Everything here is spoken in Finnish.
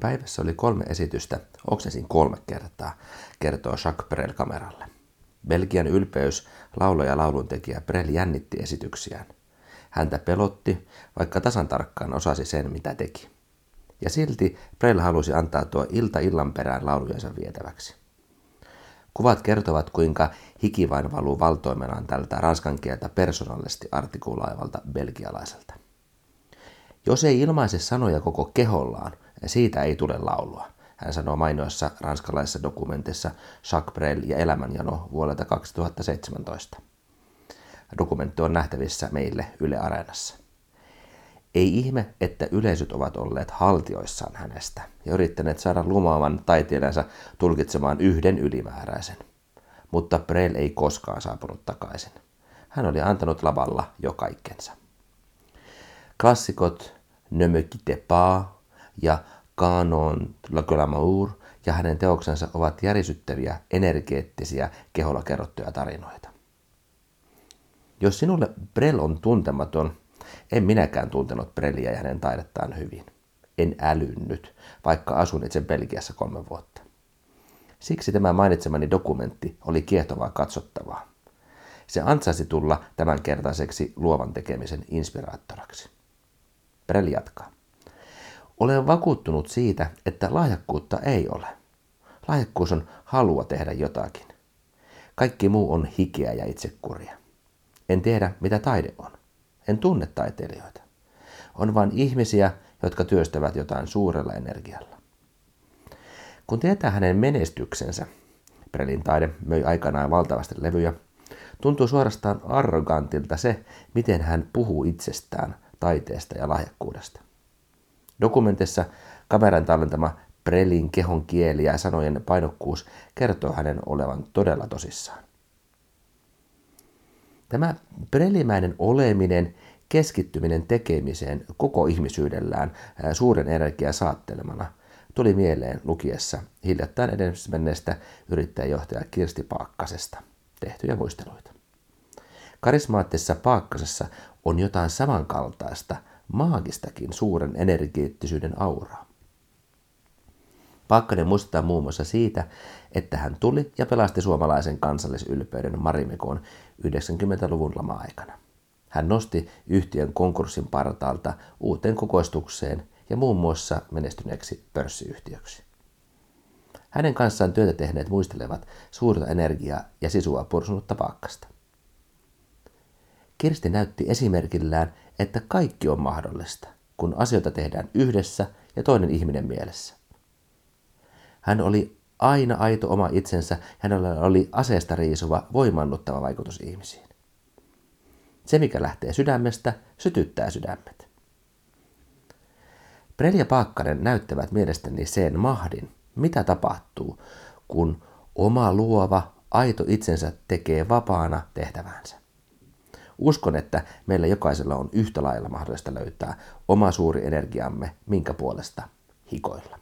Päivässä oli kolme esitystä, oksensin kolme kertaa, kertoo Jacques Brel kameralle. Belgian ylpeys, laulaja ja lauluntekijä Brel jännitti esityksiään. Häntä pelotti, vaikka tasan tarkkaan osasi sen, mitä teki. Ja silti Brel halusi antaa tuo ilta illan perään laulujensa vietäväksi. Kuvat kertovat, kuinka hiki vain valuu valtoimenaan tältä ranskan kieltä persoonallisesti artikuloivalta belgialaiselta. Jos ei ilmaise sanoja koko kehollaan, siitä ei tule laulua, hän sanoo mainoissa ranskalaisessa dokumentissa Jacques Brel ja elämänjano vuodelta 2017. Dokumentti on nähtävissä meille Yle Areenassa. Ei ihme, että yleisöt ovat olleet haltioissaan hänestä ja yrittäneet saada lumaavan taiteilijansa tulkitsemaan yhden ylimääräisen. Mutta Brel ei koskaan saapunut takaisin. Hän oli antanut lavalla jo kaikkensa. Klassikot Ne me pas ja Canon Le Glamour ja hänen teoksensa ovat järisyttäviä, energeettisiä, keholla kerrottuja tarinoita. Jos sinulle Brel on tuntematon, en minäkään tuntenut Breliä ja hänen taidettaan hyvin. En älynnyt, vaikka asun itse Belgiassa kolme vuotta. Siksi tämä mainitsemani dokumentti oli kiehtovaa katsottavaa. Se ansaisi tulla tämänkertaiseksi luovan tekemisen inspiraattoraksi. Brel jatkaa. Olen vakuuttunut siitä, että lahjakkuutta ei ole. Lahjakkuus on halua tehdä jotakin. Kaikki muu on hikeä ja itsekuria. En tiedä, mitä taide on. En tunne taiteilijoita. On vain ihmisiä, jotka työstävät jotain suurella energialla. Kun tietää hänen menestyksensä, Prelin taide möi aikanaan valtavasti levyjä, tuntuu suorastaan arrogantilta se, miten hän puhuu itsestään, taiteesta ja lahjakkuudesta. Dokumentissa kameran tallentama Prelin kehon kieli ja sanojen painokkuus kertoo hänen olevan todella tosissaan. Tämä prelimäinen oleminen, keskittyminen tekemiseen koko ihmisyydellään suuren energian saattelemana tuli mieleen lukiessa hiljattain edesmenneestä yrittäjäjohtaja Kirsti Paakkasesta tehtyjä muisteluita. Karismaattisessa Paakkasessa on jotain samankaltaista – maagistakin suuren energeettisyyden auraa. Pakkanen muistuttaa muun muassa siitä, että hän tuli ja pelasti suomalaisen kansallisylpeyden Marimekon 90-luvun lama-aikana. Hän nosti yhtiön konkurssin partaalta uuteen kokoistukseen ja muun muassa menestyneeksi pörssiyhtiöksi. Hänen kanssaan työtä tehneet muistelevat suurta energiaa ja sisua pursunutta pakkasta. Kirsti näytti esimerkillään, että kaikki on mahdollista, kun asioita tehdään yhdessä ja toinen ihminen mielessä. Hän oli aina aito oma itsensä, hänellä oli aseesta riisuva, voimannuttava vaikutus ihmisiin. Se, mikä lähtee sydämestä, sytyttää sydämet. Prel ja Paakkanen näyttävät mielestäni sen mahdin, mitä tapahtuu, kun oma luova, aito itsensä tekee vapaana tehtävänsä. Uskon, että meillä jokaisella on yhtä lailla mahdollista löytää oma suuri energiamme, minkä puolesta hikoilla.